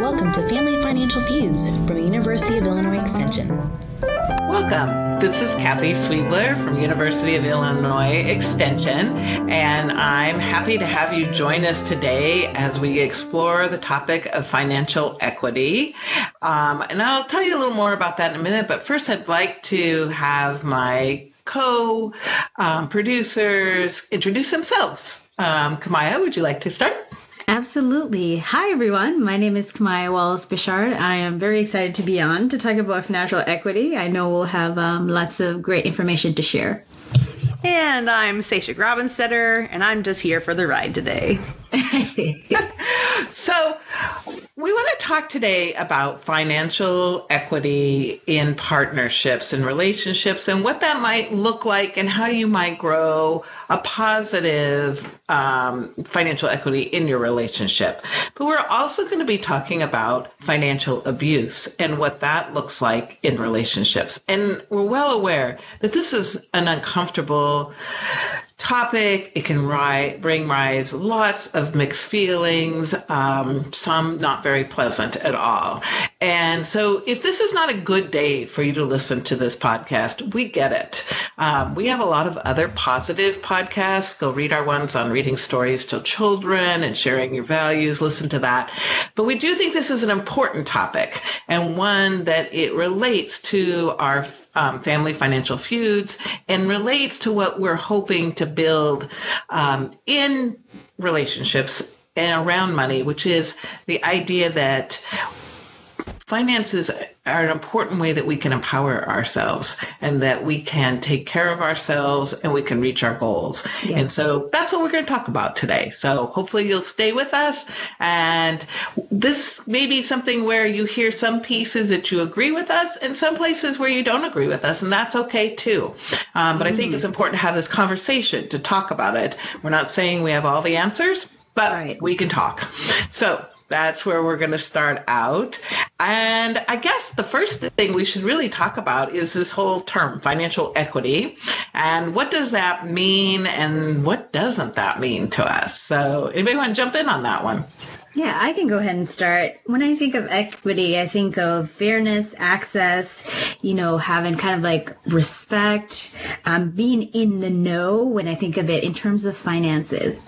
Welcome to Family Financial Feuds from University of Illinois Extension. Welcome. This is Kathy Sweedler from University of Illinois Extension, and I'm happy to have you join us today as we explore the topic of financial equity. Um, and I'll tell you a little more about that in a minute, but first I'd like to have my co um, producers introduce themselves. Um, Kamaya, would you like to start? Absolutely. Hi, everyone. My name is Kamaya Wallace Bishard. I am very excited to be on to talk about financial equity. I know we'll have um, lots of great information to share. And I'm Sasha Grobinstetter, and I'm just here for the ride today. so, we want to talk today about financial equity in partnerships and relationships and what that might look like and how you might grow a positive um, financial equity in your relationship. But we're also going to be talking about financial abuse and what that looks like in relationships. And we're well aware that this is an uncomfortable topic. It can ri- bring rise lots of mixed feelings, um, some not very pleasant at all. And so, if this is not a good day for you to listen to this podcast, we get it. Um, we have a lot of other positive podcasts. Go read our ones on reading stories to children and sharing your values. Listen to that. But we do think this is an important topic and one that it relates to our um, family financial feuds and relates to what we're hoping to build um, in relationships and around money, which is the idea that finances are an important way that we can empower ourselves and that we can take care of ourselves and we can reach our goals. Yes. And so that's what we're going to talk about today. So hopefully you'll stay with us. And this may be something where you hear some pieces that you agree with us and some places where you don't agree with us. And that's okay too. Um, but mm. I think it's mm. important to have this conversation to talk about it. We're not saying we have all the answers, but right. we can talk. So that's where we're going to start out. And I guess the first thing we should really talk about is this whole term, financial equity. And what does that mean and what doesn't that mean to us? So, anybody want to jump in on that one? Yeah, I can go ahead and start. When I think of equity, I think of fairness, access, you know, having kind of like respect, um, being in the know when I think of it in terms of finances.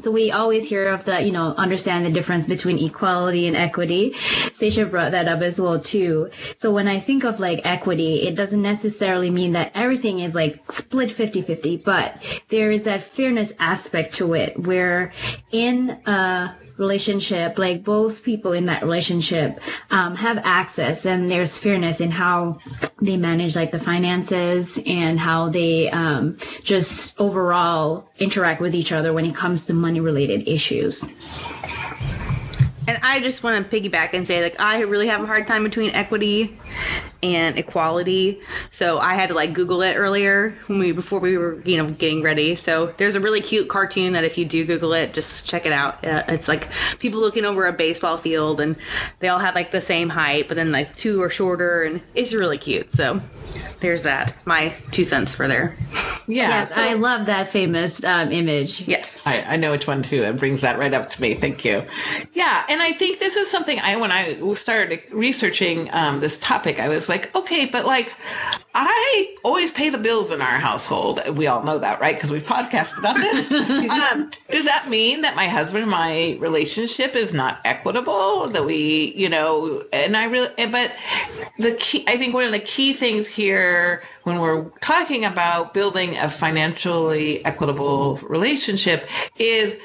So we always hear of the, you know, understand the difference between equality and equity. Sasha brought that up as well too. So when I think of like equity, it doesn't necessarily mean that everything is like split 50-50, but there is that fairness aspect to it where in a relationship, like both people in that relationship um, have access and there's fairness in how they manage like the finances and how they um, just overall interact with each other when it comes to money related issues. And I just want to piggyback and say, like, I really have a hard time between equity and equality. So I had to like Google it earlier when we before we were you know getting ready. So there's a really cute cartoon that if you do Google it, just check it out. Uh, it's like people looking over a baseball field and they all have like the same height, but then like two are shorter, and it's really cute. So there's that. My two cents for there. Yeah, yes, so, I love that famous um, image. Yes, I, I know which one too. It brings that right up to me. Thank you. Yeah, and I think this is something I when I started researching um, this topic, I was like, okay, but like I always pay the bills in our household. We all know that, right? Because we've podcasted on this. um, does that mean that my husband and my relationship is not equitable? That we, you know, and I really, but the key, I think one of the key things here when we're talking about building a financially equitable relationship is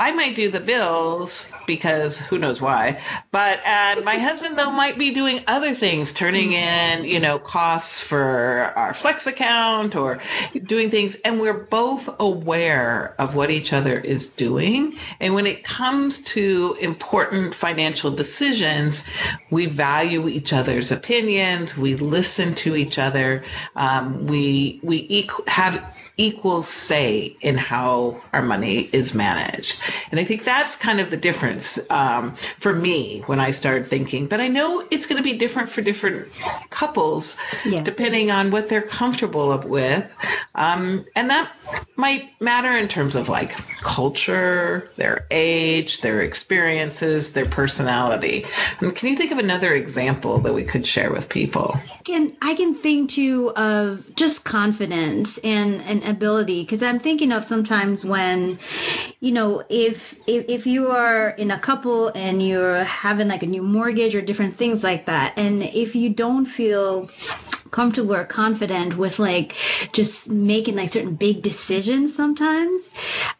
I might do the bills because who knows why, but and my husband though might be doing other things, turning in you know costs for our flex account or doing things, and we're both aware of what each other is doing. And when it comes to important financial decisions, we value each other's opinions, we listen to each other, um, we we equal, have equal say in how our money is managed. And I think that's kind of the difference um, for me when I started thinking. But I know it's going to be different for different couples, yes. depending on what they're comfortable with. Um, and that might matter in terms of like culture, their age, their experiences, their personality. And can you think of another example that we could share with people? can I can think too of just confidence and, and ability because I'm thinking of sometimes when, you know, if, if if you are in a couple and you're having like a new mortgage or different things like that, and if you don't feel comfortable or confident with like just making like certain big decisions sometimes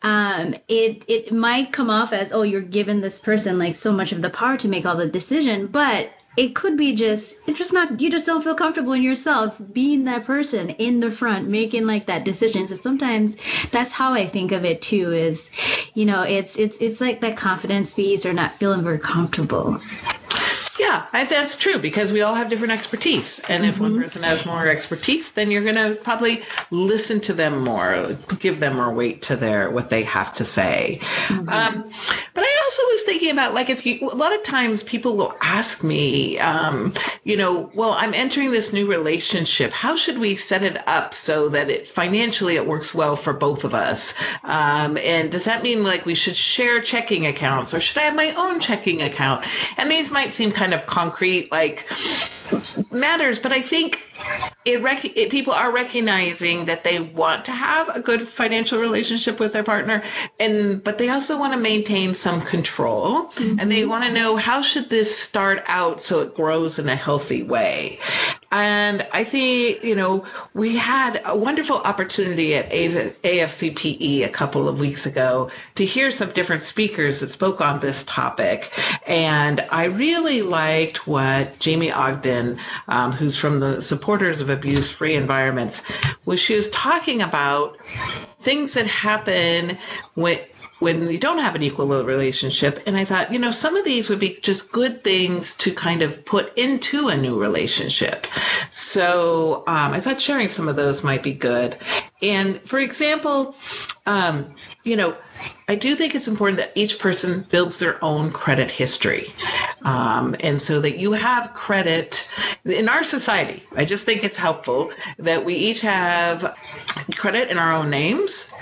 um it it might come off as oh you're giving this person like so much of the power to make all the decision but it could be just it's just not you just don't feel comfortable in yourself being that person in the front making like that decision so sometimes that's how i think of it too is you know it's it's it's like that confidence piece or not feeling very comfortable yeah, I, that's true because we all have different expertise. And if one person has more expertise, then you're going to probably listen to them more, give them more weight to their what they have to say. Um, but I also was thinking about like if you a lot of times people will ask me, um, you know, well, I'm entering this new relationship. How should we set it up so that it financially it works well for both of us? Um, and does that mean like we should share checking accounts or should I have my own checking account? And these might seem kind of concrete like matters, but I think it, rec- it people are recognizing that they want to have a good financial relationship with their partner and but they also want to maintain some control mm-hmm. and they want to know how should this start out so it grows in a healthy way and i think you know we had a wonderful opportunity at afcpe a couple of weeks ago to hear some different speakers that spoke on this topic. And i really liked what jamie ogden um, who's from the supporters of abuse free environments, was she was talking about things that happen when when you don't have an equal relationship. And I thought, you know, some of these would be just good things to kind of put into a new relationship. So um, I thought sharing some of those might be good. And for example, um, you know, I do think it's important that each person builds their own credit history. Um, and so that you have credit in our society. I just think it's helpful that we each have credit in our own names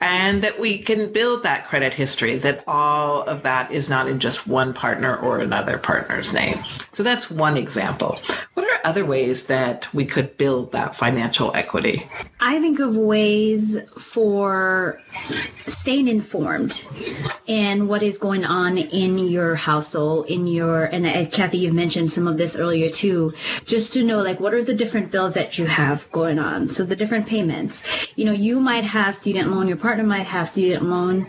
and that we can build that credit history, that all of that is not in just one partner or another partner's name. So that's one example. What are other ways that we could build that financial equity? I think of ways for staying informed in what is going on in your household, in your, and uh, Kathy, you mentioned some of this earlier too, just to know like what are the different bills that you have going on. So the different payments. You know, you might have student loan, your partner might have student loan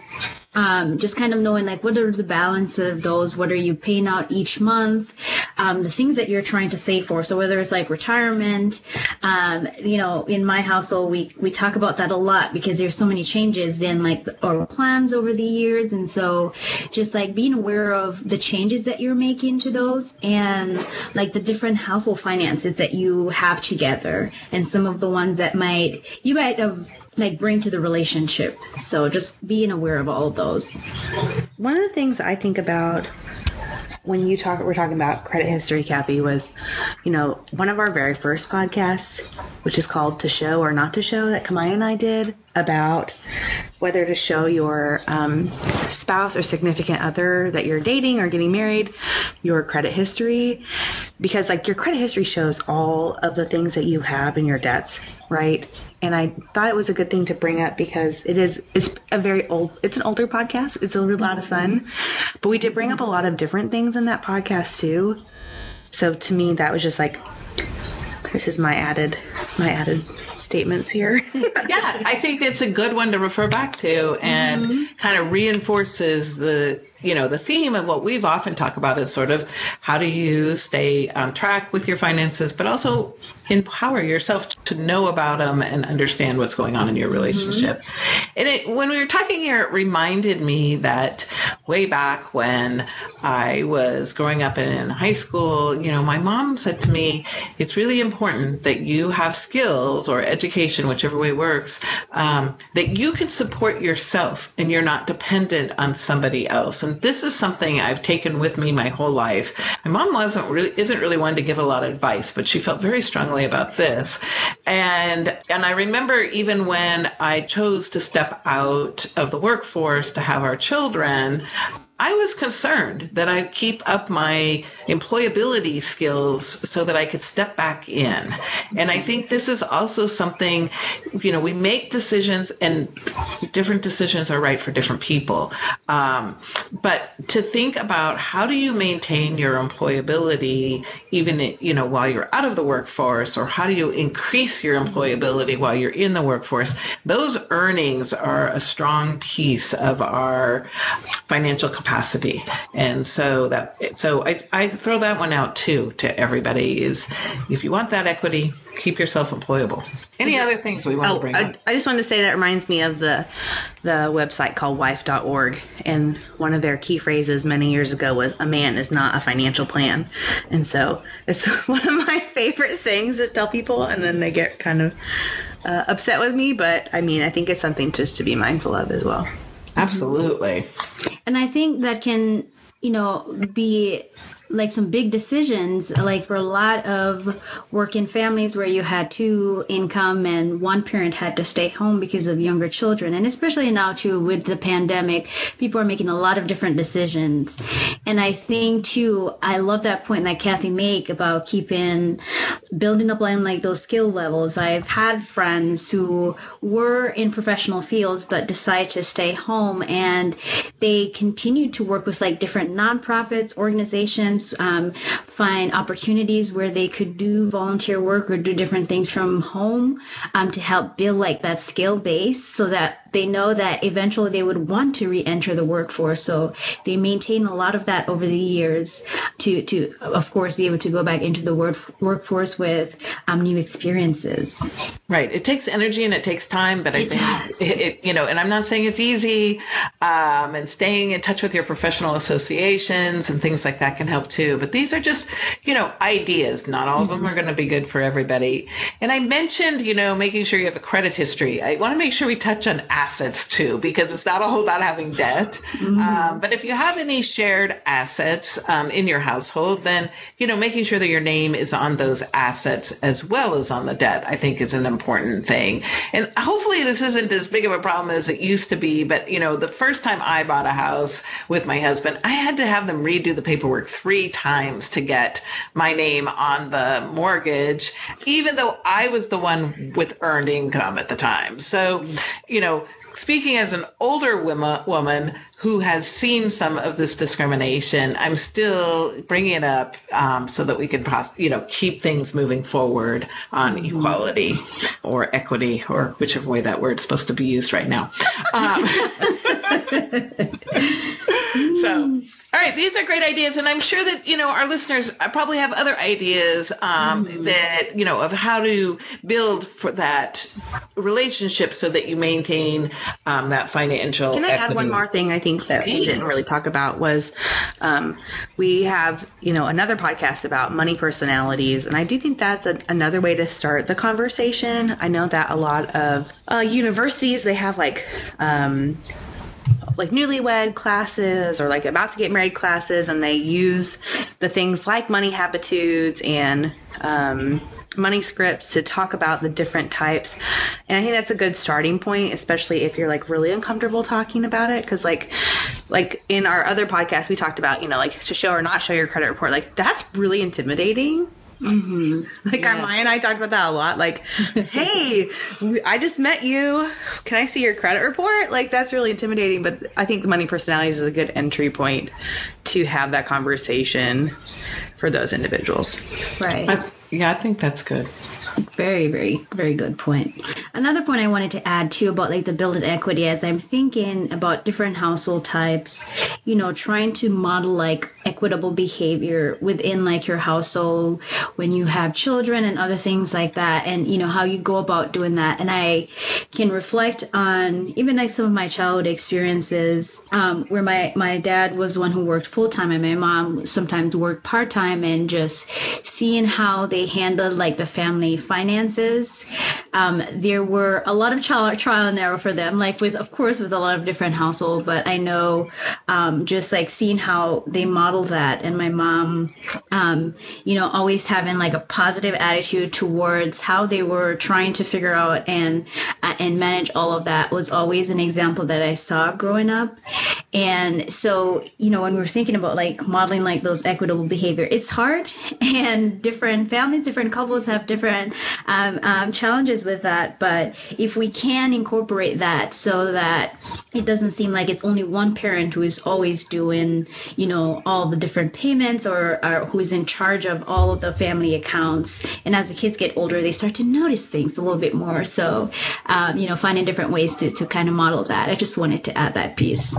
um, just kind of knowing like what are the balance of those? What are you paying out each month? Um, the things that you're trying to save for. So whether it's like retirement um, you know in my household we we talk about that a lot because there's so many changes in like our plans over the years. And so just like being aware of the changes that you're making to those and like the different household finances that you have together. And some of the ones that might you might have like bring to the relationship. So just being aware of all of those. One of the things I think about when you talk we're talking about credit history kathy was you know one of our very first podcasts which is called to show or not to show that kamaya and i did about whether to show your um, spouse or significant other that you're dating or getting married your credit history because like your credit history shows all of the things that you have in your debts right and i thought it was a good thing to bring up because it is it's a very old it's an older podcast it's a lot of fun but we did bring up a lot of different things in that podcast too so to me that was just like this is my added my added statements here. yeah, I think it's a good one to refer back to and mm-hmm. kind of reinforces the you know the theme of what we've often talked about is sort of how do you stay on track with your finances but also empower yourself to know about them and understand what's going on in your relationship mm-hmm. and it, when we were talking here it reminded me that way back when i was growing up in high school you know my mom said to me it's really important that you have skills or education, whichever way works, um, that you can support yourself and you're not dependent on somebody else. And this is something I've taken with me my whole life. My mom wasn't really isn't really one to give a lot of advice, but she felt very strongly about this. And and I remember even when I chose to step out of the workforce to have our children, I was concerned that I keep up my employability skills so that I could step back in. And I think this is also something, you know, we make decisions and different decisions are right for different people. Um, but to think about how do you maintain your employability even, you know, while you're out of the workforce or how do you increase your employability while you're in the workforce? Those earnings are a strong piece of our financial capacity. And so that so I, I throw that one out too to everybody is if you want that equity, keep yourself employable. Any other things we want oh, to bring I, up? I just wanted to say that reminds me of the the website called wife.org and one of their key phrases many years ago was a man is not a financial plan. And so it's one of my favorite sayings that tell people and then they get kind of uh, upset with me, but I mean, I think it's something just to be mindful of as well. Absolutely. And I think that can, you know, be like some big decisions like for a lot of working families where you had two income and one parent had to stay home because of younger children. And especially now too with the pandemic people are making a lot of different decisions. And i think too i love that point that kathy make about keeping building up on like those skill levels. I've had friends who were in professional fields but decided to stay home and they continued to work with like different nonprofits organizations um, find opportunities where they could do volunteer work or do different things from home um, to help build like that skill base so that they know that eventually they would want to re-enter the workforce. So they maintain a lot of that over the years to, to of course, be able to go back into the work, workforce with um, new experiences. Right. It takes energy and it takes time, but I it think it, it, you know, and I'm not saying it's easy. Um, and staying in touch with your professional associations and things like that can help too. But these are just, you know, ideas. Not all of them are going to be good for everybody. And I mentioned, you know, making sure you have a credit history. I want to make sure we touch on assets too, because it's not all about having debt. Mm-hmm. Um, but if you have any shared assets um, in your household, then, you know, making sure that your name is on those assets as well as on the debt, I think is an important thing. And hopefully this isn't as big of a problem as it used to be. But, you know, the first time I bought a house with my husband, I had to have them redo the paperwork three times to get my name on the mortgage, even though I was the one with earned income at the time. So, you know, speaking as an older woman, woman who has seen some of this discrimination, I'm still bringing it up um, so that we can, you know, keep things moving forward on mm-hmm. equality or equity or whichever way that word's supposed to be used right now. Um, so all right, these are great ideas, and I'm sure that you know our listeners probably have other ideas um, mm-hmm. that you know of how to build for that relationship so that you maintain um, that financial. Can I equity. add one more thing? I think that Thanks. we didn't really talk about was um, we have you know another podcast about money personalities, and I do think that's a, another way to start the conversation. I know that a lot of uh, universities they have like um, like newlywed classes or like about to get married classes, and they use the things like money habitudes and um, money scripts to talk about the different types. And I think that's a good starting point, especially if you're like really uncomfortable talking about it. Cause like, like in our other podcast, we talked about, you know, like to show or not show your credit report. Like that's really intimidating. Mm-hmm. Like yeah. Maya and I talked about that a lot. Like, hey, I just met you. Can I see your credit report? Like, that's really intimidating. But I think the money personalities is a good entry point to have that conversation for those individuals. Right. I, yeah, I think that's good. Very, very, very good point. Another point I wanted to add too about like the building equity as I'm thinking about different household types, you know, trying to model like equitable behavior within like your household when you have children and other things like that and you know how you go about doing that and i can reflect on even like some of my childhood experiences um, where my my dad was one who worked full-time and my mom sometimes worked part-time and just seeing how they handled like the family finances. Um, there were a lot of trial, trial and error for them, like with, of course, with a lot of different household, But I know um, just like seeing how they model that, and my mom, um, you know, always having like a positive attitude towards how they were trying to figure out and uh, and manage all of that was always an example that I saw growing up. And so, you know, when we're thinking about like modeling like those equitable behavior, it's hard, and different families, different couples have different um, um, challenges with that. But if we can incorporate that so that it doesn't seem like it's only one parent who is always doing, you know, all the different payments or, or who is in charge of all of the family accounts. And as the kids get older, they start to notice things a little bit more. So, um, you know, finding different ways to, to kind of model that. I just wanted to add that piece.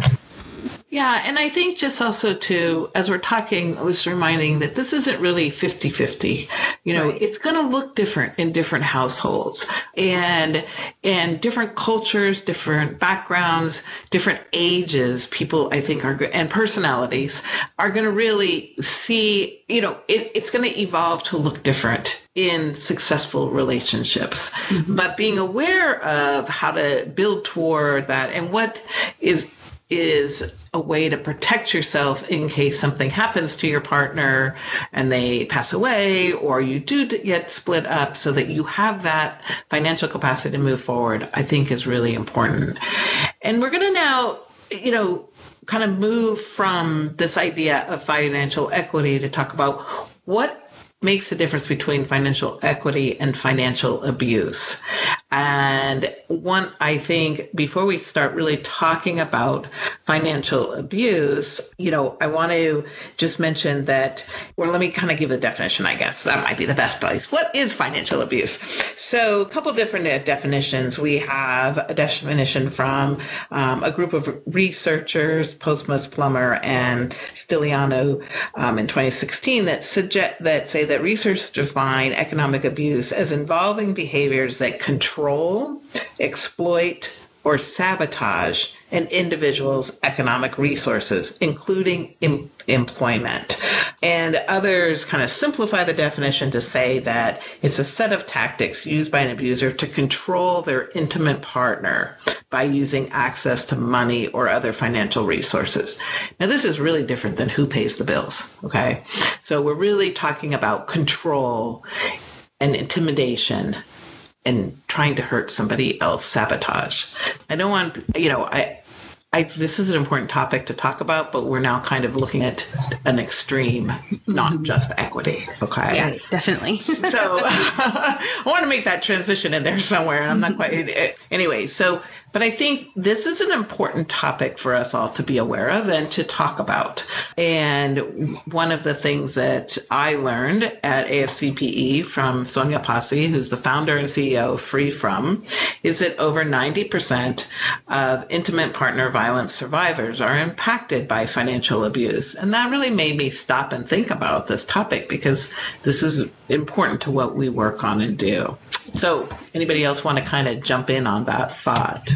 Yeah, and I think just also too, as we're talking, just reminding that this isn't really 50 50. You know, right. it's going to look different in different households and and different cultures, different backgrounds, different ages. People, I think, are good and personalities are going to really see, you know, it, it's going to evolve to look different in successful relationships. Mm-hmm. But being aware of how to build toward that and what is is a way to protect yourself in case something happens to your partner and they pass away or you do get split up so that you have that financial capacity to move forward, I think is really important. And we're going to now, you know, kind of move from this idea of financial equity to talk about what makes a difference between financial equity and financial abuse. And one, I think, before we start really talking about financial abuse, you know, I want to just mention that, or let me kind of give the definition, I guess. That might be the best place. What is financial abuse? So, a couple different definitions. We have a definition from um, a group of researchers, Postmus Plummer and Stylianou um, in 2016, that suggest that say that research define economic abuse as involving behaviors that control, exploit, or sabotage an individual's economic resources, including em- employment. And others kind of simplify the definition to say that it's a set of tactics used by an abuser to control their intimate partner by using access to money or other financial resources. Now, this is really different than who pays the bills, okay? So we're really talking about control and intimidation and trying to hurt somebody else, sabotage. I don't want, you know, I, I, this is an important topic to talk about, but we're now kind of looking at an extreme, not mm-hmm. just equity. Okay. Yeah, definitely. so I want to make that transition in there somewhere, and I'm not quite. Anyway, so but I think this is an important topic for us all to be aware of and to talk about. And one of the things that I learned at AFCPE from Sonya Passi, who's the founder and CEO of FreeFrom, is that over 90% of intimate partner violence survivors are impacted by financial abuse. And that really made me stop and think about this topic because this is important to what we work on and do. So, anybody else want to kind of jump in on that thought?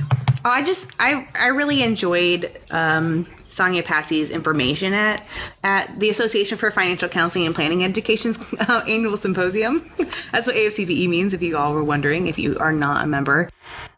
I just I I really enjoyed um, Sonya Passi's information at at the Association for Financial Counseling and Planning Education's uh, annual symposium. That's what AFCPE means, if you all were wondering, if you are not a member.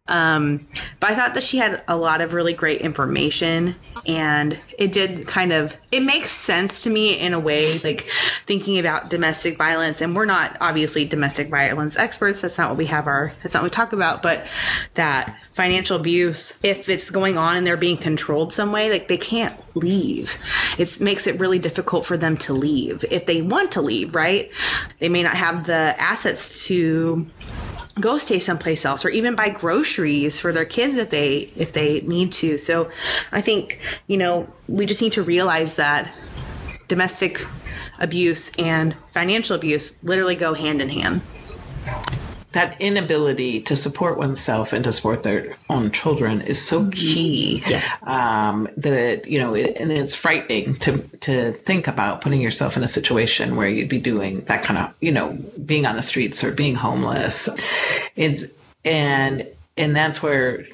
Um, but I thought that she had a lot of really great information and it did kind of it makes sense to me in a way like thinking about domestic violence and we're not obviously domestic violence experts that's not what we have our that's not what we talk about but that financial abuse if it's going on and they're being controlled some way like they can't leave. It makes it really difficult for them to leave. If they want to leave right they may not have the assets to go stay someplace else or even buy groceries for their kids if they if they need to. So i think you know we just need to realize that domestic abuse and financial abuse literally go hand in hand that inability to support oneself and to support their own children is so mm-hmm. key. Yes. Um, that it, you know, it, and it's frightening to to think about putting yourself in a situation where you'd be doing that kind of, you know, being on the streets or being homeless. It's and and that's where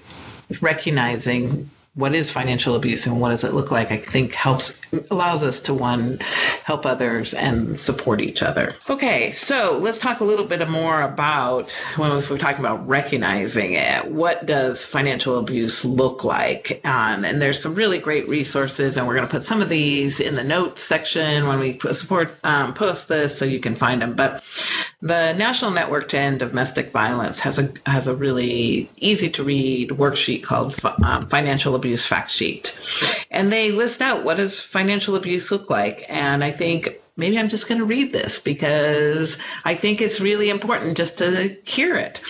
recognizing what is financial abuse and what does it look like, I think helps allows us to one help others and support each other. Okay, so let's talk a little bit more about when we're talking about recognizing it. What does financial abuse look like? Um, and there's some really great resources, and we're going to put some of these in the notes section when we support um, post this, so you can find them. But the National Network to End Domestic Violence has a has a really easy to read worksheet called um, Financial Abuse Fact Sheet, and they list out what does financial abuse look like. And I think maybe I'm just going to read this because I think it's really important just to hear it.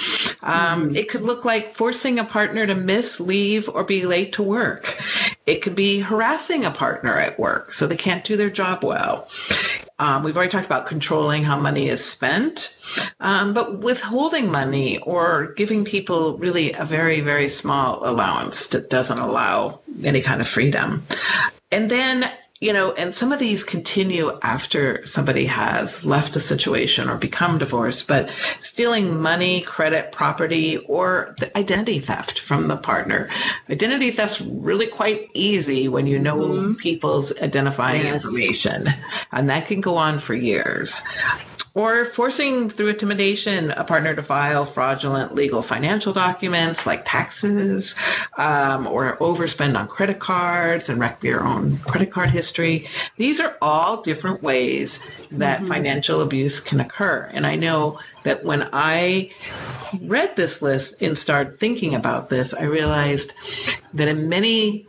Um, it could look like forcing a partner to miss, leave, or be late to work. It could be harassing a partner at work so they can't do their job well. Um, we've already talked about controlling how money is spent, um, but withholding money or giving people really a very, very small allowance that doesn't allow any kind of freedom. And then you know, and some of these continue after somebody has left a situation or become divorced, but stealing money, credit, property, or the identity theft from the partner. Identity theft's really quite easy when you know mm-hmm. people's identifying yes. information, and that can go on for years or forcing through intimidation a partner to file fraudulent legal financial documents like taxes um, or overspend on credit cards and wreck their own credit card history. These are all different ways that mm-hmm. financial abuse can occur. And I know that when I read this list and started thinking about this, I realized that in many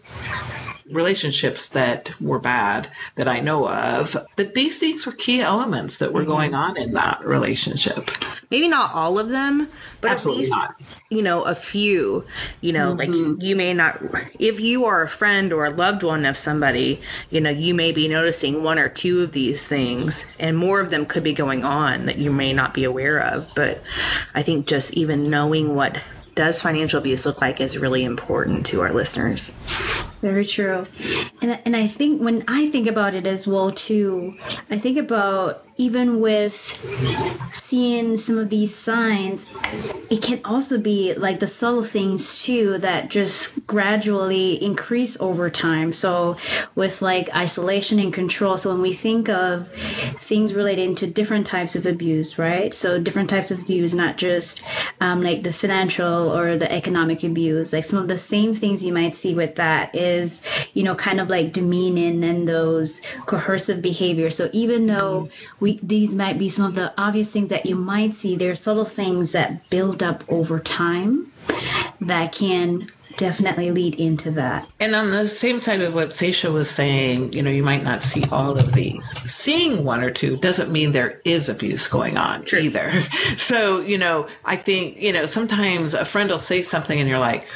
relationships that were bad that I know of, that these things were key elements that were mm-hmm. going on in that relationship. Maybe not all of them, but Absolutely at least, not. you know, a few. You know, mm-hmm. like you may not, if you are a friend or a loved one of somebody, you know, you may be noticing one or two of these things, and more of them could be going on that you may not be aware of. But I think just even knowing what does financial abuse look like is really important to our listeners. Very true. And, and I think when I think about it as well, too, I think about even with seeing some of these signs, it can also be like the subtle things too that just gradually increase over time. So, with like isolation and control, so when we think of things relating to different types of abuse, right? So, different types of abuse, not just um, like the financial or the economic abuse, like some of the same things you might see with that is, you know, kind of like demeaning and those coercive behaviors. So, even though we these might be some of the obvious things that you might see. There are subtle things that build up over time that can definitely lead into that. And on the same side of what Sasha was saying, you know, you might not see all of these. Seeing one or two doesn't mean there is abuse going on True. either. So, you know, I think, you know, sometimes a friend will say something and you're like,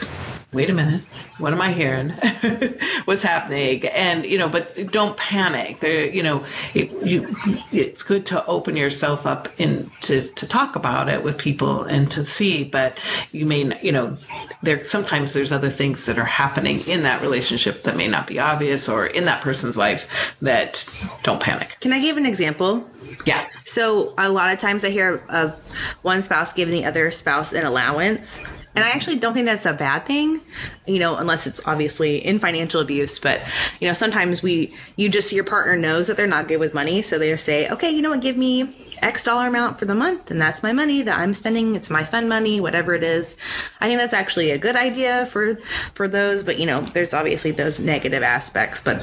wait a minute, what am I hearing? What's happening? And you know, but don't panic. There, you know, it, you, it's good to open yourself up and to, to talk about it with people and to see. But you may, you know, there sometimes there's other things that are happening in that relationship that may not be obvious or in that person's life that don't panic. Can I give an example? Yeah. So a lot of times I hear of one spouse giving the other spouse an allowance and I mm-hmm. actually don't think that's a bad thing, you know, unless it's obviously in financial abuse. But, you know, sometimes we, you just, your partner knows that they're not good with money. So they say, okay, you know what, give me X dollar amount for the month. And that's my money that I'm spending. It's my fun money, whatever it is. I think that's actually a good idea for, for those. But, you know, there's obviously those negative aspects, but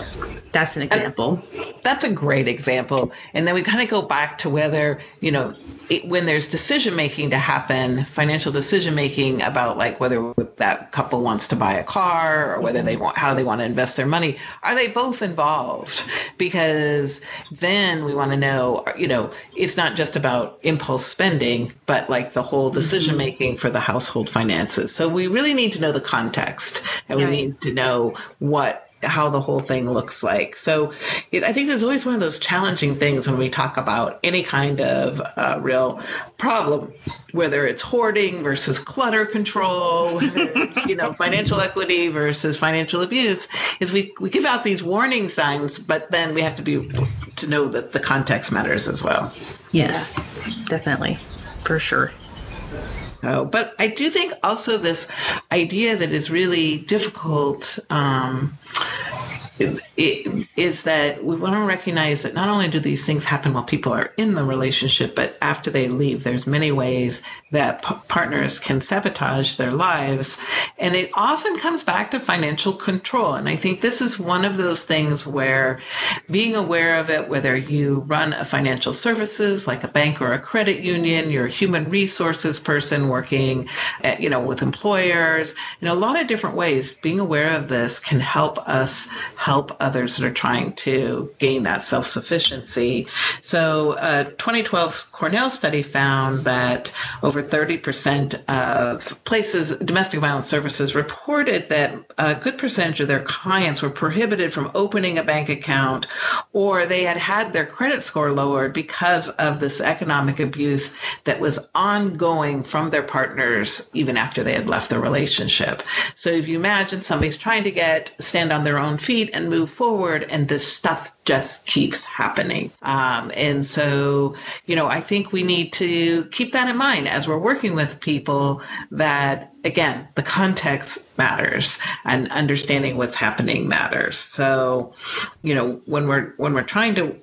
that's an example. That's a great example. And then we kind of go back to whether, you know, it, when there's decision making to happen, financial decision making about like whether that couple wants to buy a car or whether they want, how do they want to invest their money, are they both involved? Because then we want to know, you know, it's not just about impulse spending, but like the whole mm-hmm. decision making for the household finances. So we really need to know the context and we need to know what how the whole thing looks like. So I think there's always one of those challenging things when we talk about any kind of uh, real problem, whether it's hoarding versus clutter control, whether it's you know financial equity versus financial abuse, is we we give out these warning signs, but then we have to be to know that the context matters as well. Yes, definitely, for sure. But I do think also this idea that is really difficult um, is that we want to recognize that not only do these things happen while people are in the relationship, but after they leave, there's many ways that p- partners can sabotage their lives. And it often comes back to financial control. And I think this is one of those things where being aware of it, whether you run a financial services like a bank or a credit union, you're a human resources person working, at, you know, with employers, in a lot of different ways, being aware of this can help us help others that are trying to gain that self sufficiency. So, uh, a 2012 Cornell study found that over 30% of places, domestic violence services, reported that a good percentage of their clients were prohibited from opening a bank account or they had had their credit score lowered because of this economic abuse that was ongoing from their partners even after they had left the relationship. So, if you imagine somebody's trying to get stand on their own feet and move forward and this stuff just keeps happening. Um, and so you know i think we need to keep that in mind as we're working with people that again the context matters and understanding what's happening matters. So you know when we're when we're trying to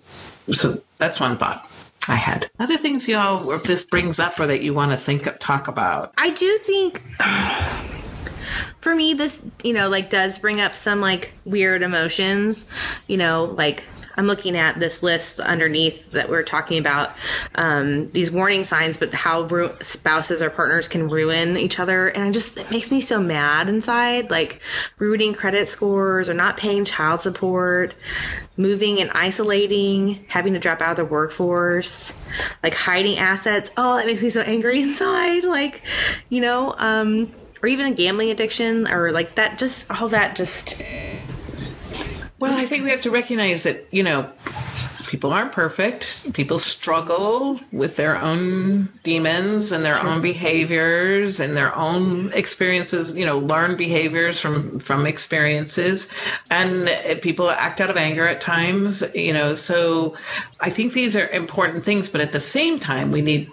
so that's one thought I had. Other things y'all if this brings up or that you want to think talk about. I do think for me this you know like does bring up some like weird emotions. You know like i'm looking at this list underneath that we're talking about um, these warning signs but how ru- spouses or partners can ruin each other. And i just it makes me so mad inside like ruining credit scores or not paying child support moving and isolating having to drop out of the workforce like hiding assets. Oh that makes me so angry inside like you know um or even a gambling addiction or like that just all that just well i think we have to recognize that you know people aren't perfect. People struggle with their own demons and their sure. own behaviors and their own experiences, you know, learned behaviors from from experiences. And people act out of anger at times, you know. So I think these are important things, but at the same time we need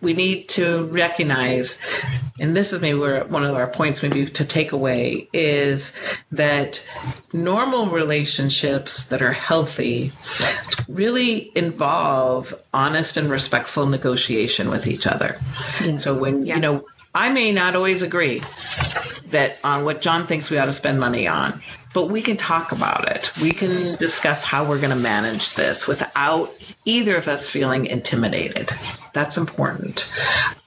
we need to recognize and this is maybe where one of our points maybe to take away is that normal relationships that are healthy really involve honest and respectful negotiation with each other. Yes. So when, yeah. you know, I may not always agree that on what John thinks we ought to spend money on, but we can talk about it. We can discuss how we're going to manage this without either of us feeling intimidated. That's important.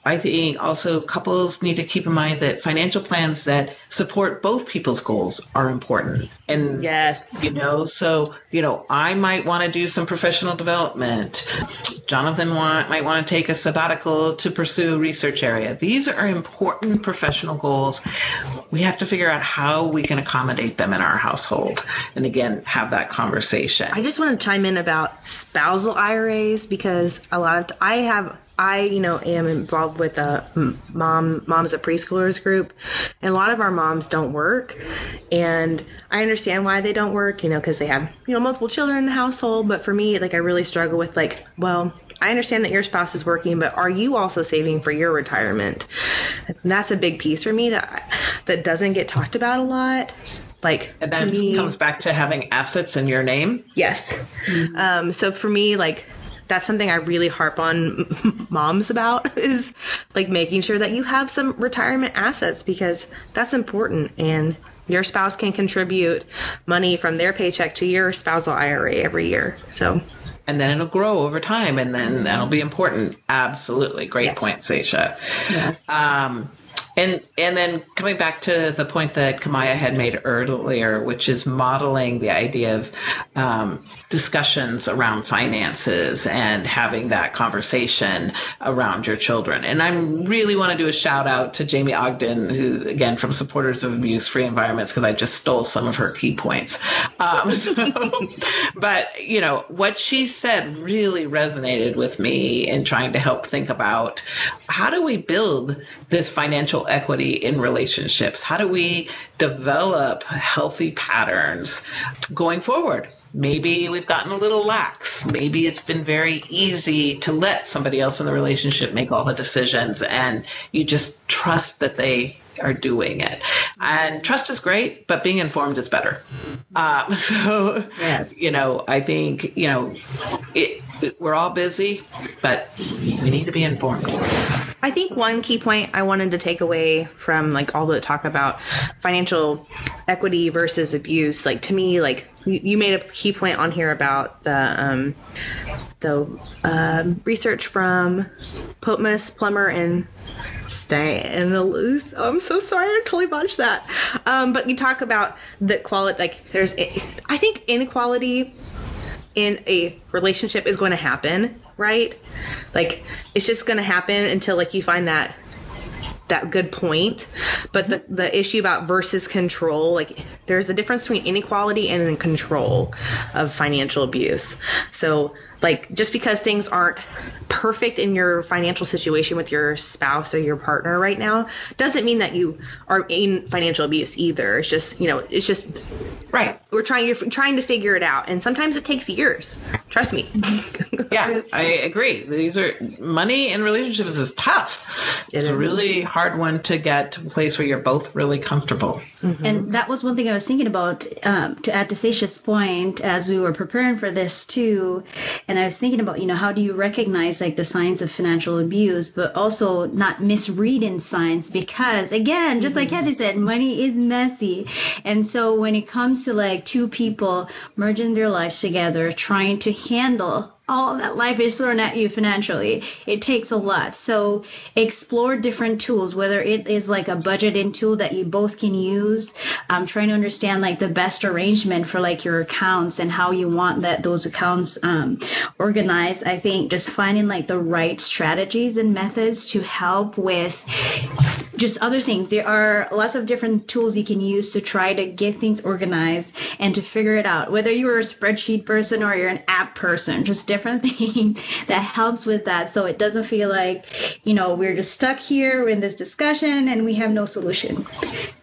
I think also couples need to keep in mind that financial plans that support both people's goals are important. And yes, you know, so you know, I might want to do some professional development. Jonathan want, might want to take a sabbatical to pursue a research area. These are important professional goals. We have to figure out how we can accommodate them in our household, and again, have that conversation. I just want to chime in about spousal IRAs because a lot of I have I, you know, am involved with a mom moms of preschoolers group, and a lot of our moms don't work, and I understand why they don't work, you know, because they have you know multiple children in the household. But for me, like I really struggle with like, well, I understand that your spouse is working, but are you also saving for your retirement? And that's a big piece for me that that doesn't get talked about a lot like and that me, comes back to having assets in your name yes mm-hmm. um, so for me like that's something I really harp on moms about is like making sure that you have some retirement assets because that's important and your spouse can contribute money from their paycheck to your spousal IRA every year. So and then it'll grow over time and then that'll be important. Absolutely. Great yes. point, Sasha. Yes. Um, and and then coming back to the point that Kamaya had made earlier, which is modeling the idea of um, discussions around finances and having that conversation around your children. And I really want to do a shout out to Jamie Ogden, who again from Supporters of Abuse Free Environments, because I just stole some of her key points. Um, so, but you know what she said really resonated with me in trying to help think about how do we build this financial equity in relationships? How do we develop healthy patterns going forward? maybe we've gotten a little lax. Maybe it's been very easy to let somebody else in the relationship make all the decisions and you just trust that they are doing it. And trust is great, but being informed is better. Uh, so, Yes. you know, I think, you know, it- we're all busy, but we need to be informed. I think one key point I wanted to take away from like all the talk about financial equity versus abuse, like to me, like you, you made a key point on here about the um, the um, research from Potmus, Plummer, and Stay and the loose. Oh, I'm so sorry. I totally botched that. Um, but you talk about the quality. Like there's, I think inequality in a relationship is going to happen, right? Like it's just going to happen until like you find that that good point. But the the issue about versus control, like there's a difference between inequality and control of financial abuse. So like just because things aren't perfect in your financial situation with your spouse or your partner right now doesn't mean that you are in financial abuse either. It's just, you know, it's just Right. we're trying you're trying to figure it out and sometimes it takes years trust me Yeah, I agree. These are money in relationships is tough. It's a really hard one to get to a place where you're both really comfortable. And that was one thing I was thinking about um, to add to Sasha's point as we were preparing for this too. And I was thinking about, you know, how do you recognize like the signs of financial abuse, but also not misreading signs because, again, just like mm-hmm. Kathy said, money is messy. And so when it comes to like two people merging their lives together, trying to handle all that life is thrown at you financially it takes a lot. So explore different tools whether it is like a budgeting tool that you both can use. Um, trying to understand like the best arrangement for like your accounts and how you want that those accounts um, organized. I think just finding like the right strategies and methods to help with just other things. There are lots of different tools you can use to try to get things organized and to figure it out. Whether you're a spreadsheet person or you're an app person, just different things that helps with that. So it doesn't feel like, you know, we're just stuck here in this discussion and we have no solution.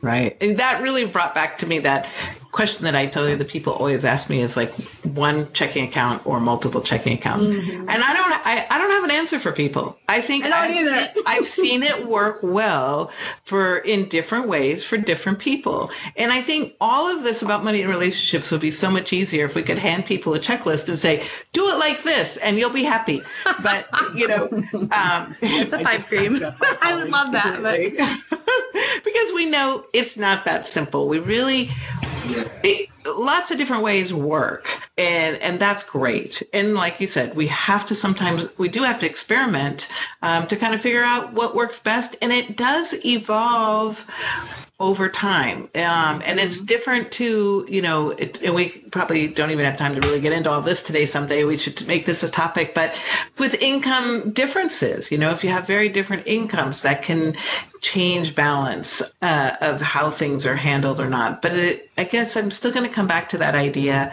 Right. And that really brought back to me that question that I tell you that people always ask me is like one checking account or multiple checking accounts. And I don't I, I don't have an answer for people. I think I don't I've either. seen- I've seen it work well for in different ways for different people. And I think all of this about money and relationships would be so much easier if we could hand people a checklist and say, do it like this and you'll be happy. But you know, um It's a pipe just dream. cracked up my I would love that, but- because we know it's not that simple. We really it, lots of different ways work and and that's great. And like you said we have to sometimes we do have to experiment um, to kind of figure out what works best and it does evolve over time. Um, and it's different to you know it, and we probably don't even have time to really get into all this today. Someday we should make this a topic but with income differences you know if you have very different incomes that can change balance uh, of how things are handled or not. But it, i guess i'm still going to come back to that idea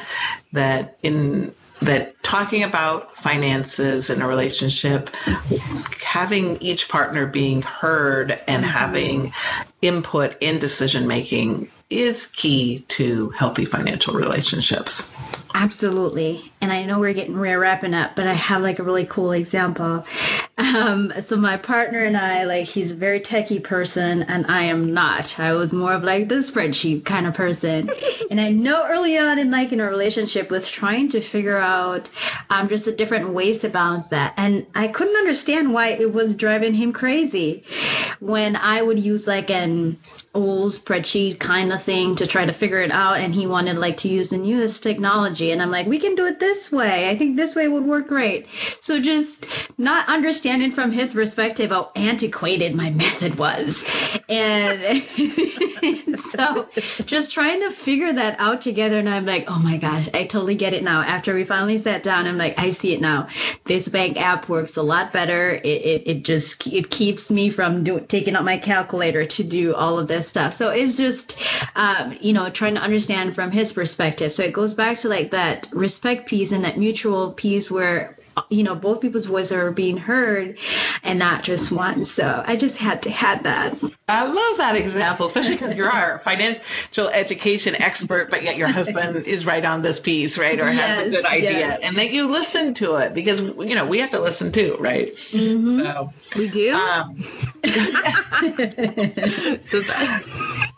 that in that talking about finances in a relationship, having each partner being heard and having input in decision making is key to healthy financial relationships. Absolutely. And I know we're getting we're wrapping up, but I have like a really cool example. Um, so my partner and I, like, he's a very techie person, and I am not. I was more of like the spreadsheet kind of person. and I know early on in like in a relationship with trying to figure out um, just the different ways to balance that, and I couldn't understand why it was driving him crazy when I would use like an old spreadsheet kind of thing to try to figure it out and he wanted like to use the newest technology and i'm like we can do it this way. I think this way would work great. So just not understanding from his perspective how antiquated my method was. And so just trying to figure that out together and i'm like oh my gosh i totally get it now. After we finally sat down i'm like i see it now. This bank app works a lot better. It, it, it just it keeps me from do, taking out my calculator to do all of this stuff. So it's just um, you know trying to understand from his perspective. So it goes back to like that respect piece and that mutual piece where you know both people's voices are being heard and not just one. So I just had to have that. I love that example, especially because you're our financial education expert, but yet your husband is right on this piece, right? Or has a good idea. yes. And that you listen to it because, you know, we have to listen too, right? Mm-hmm. So, We do. um, so that,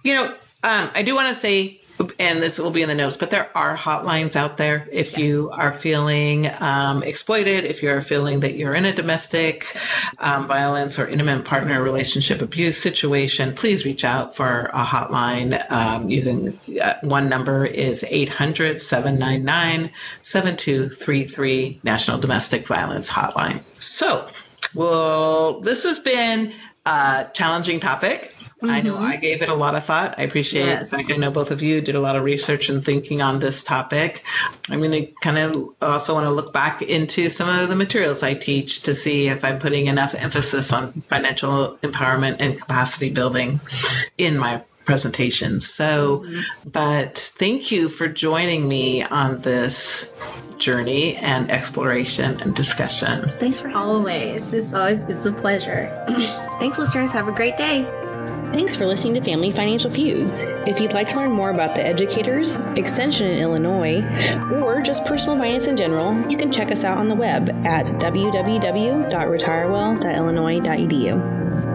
you know, um, I do want to say, and this will be in the notes, but there are hotlines out there if you are feeling um, exploited, if you're feeling that you're in a domestic um, violence or intimate partner relationship abuse situation, please reach out for a hotline. Um, you can, uh, one number is 800 799 7233 National Domestic Violence Hotline. So, well, this has been a challenging topic. I know mm-hmm. I gave it a lot of thought. I appreciate Yes. the fact I know both of you did a lot of research and thinking on this topic. I'm going to kind of also want to look back into some of the materials I teach to see if I'm putting enough emphasis on financial empowerment and capacity building in my presentations. So, mm-hmm. but thank you for joining me on this journey and exploration and discussion. thanks for. Always. It's always it's a pleasure. Thanks, listeners. Have a great day. Thanks for listening to Family Financial Feuds. If you'd like to learn more about the educators, extension in Illinois, or just personal finance in general, you can check us out on the web at www.retirewell.illinois.edu.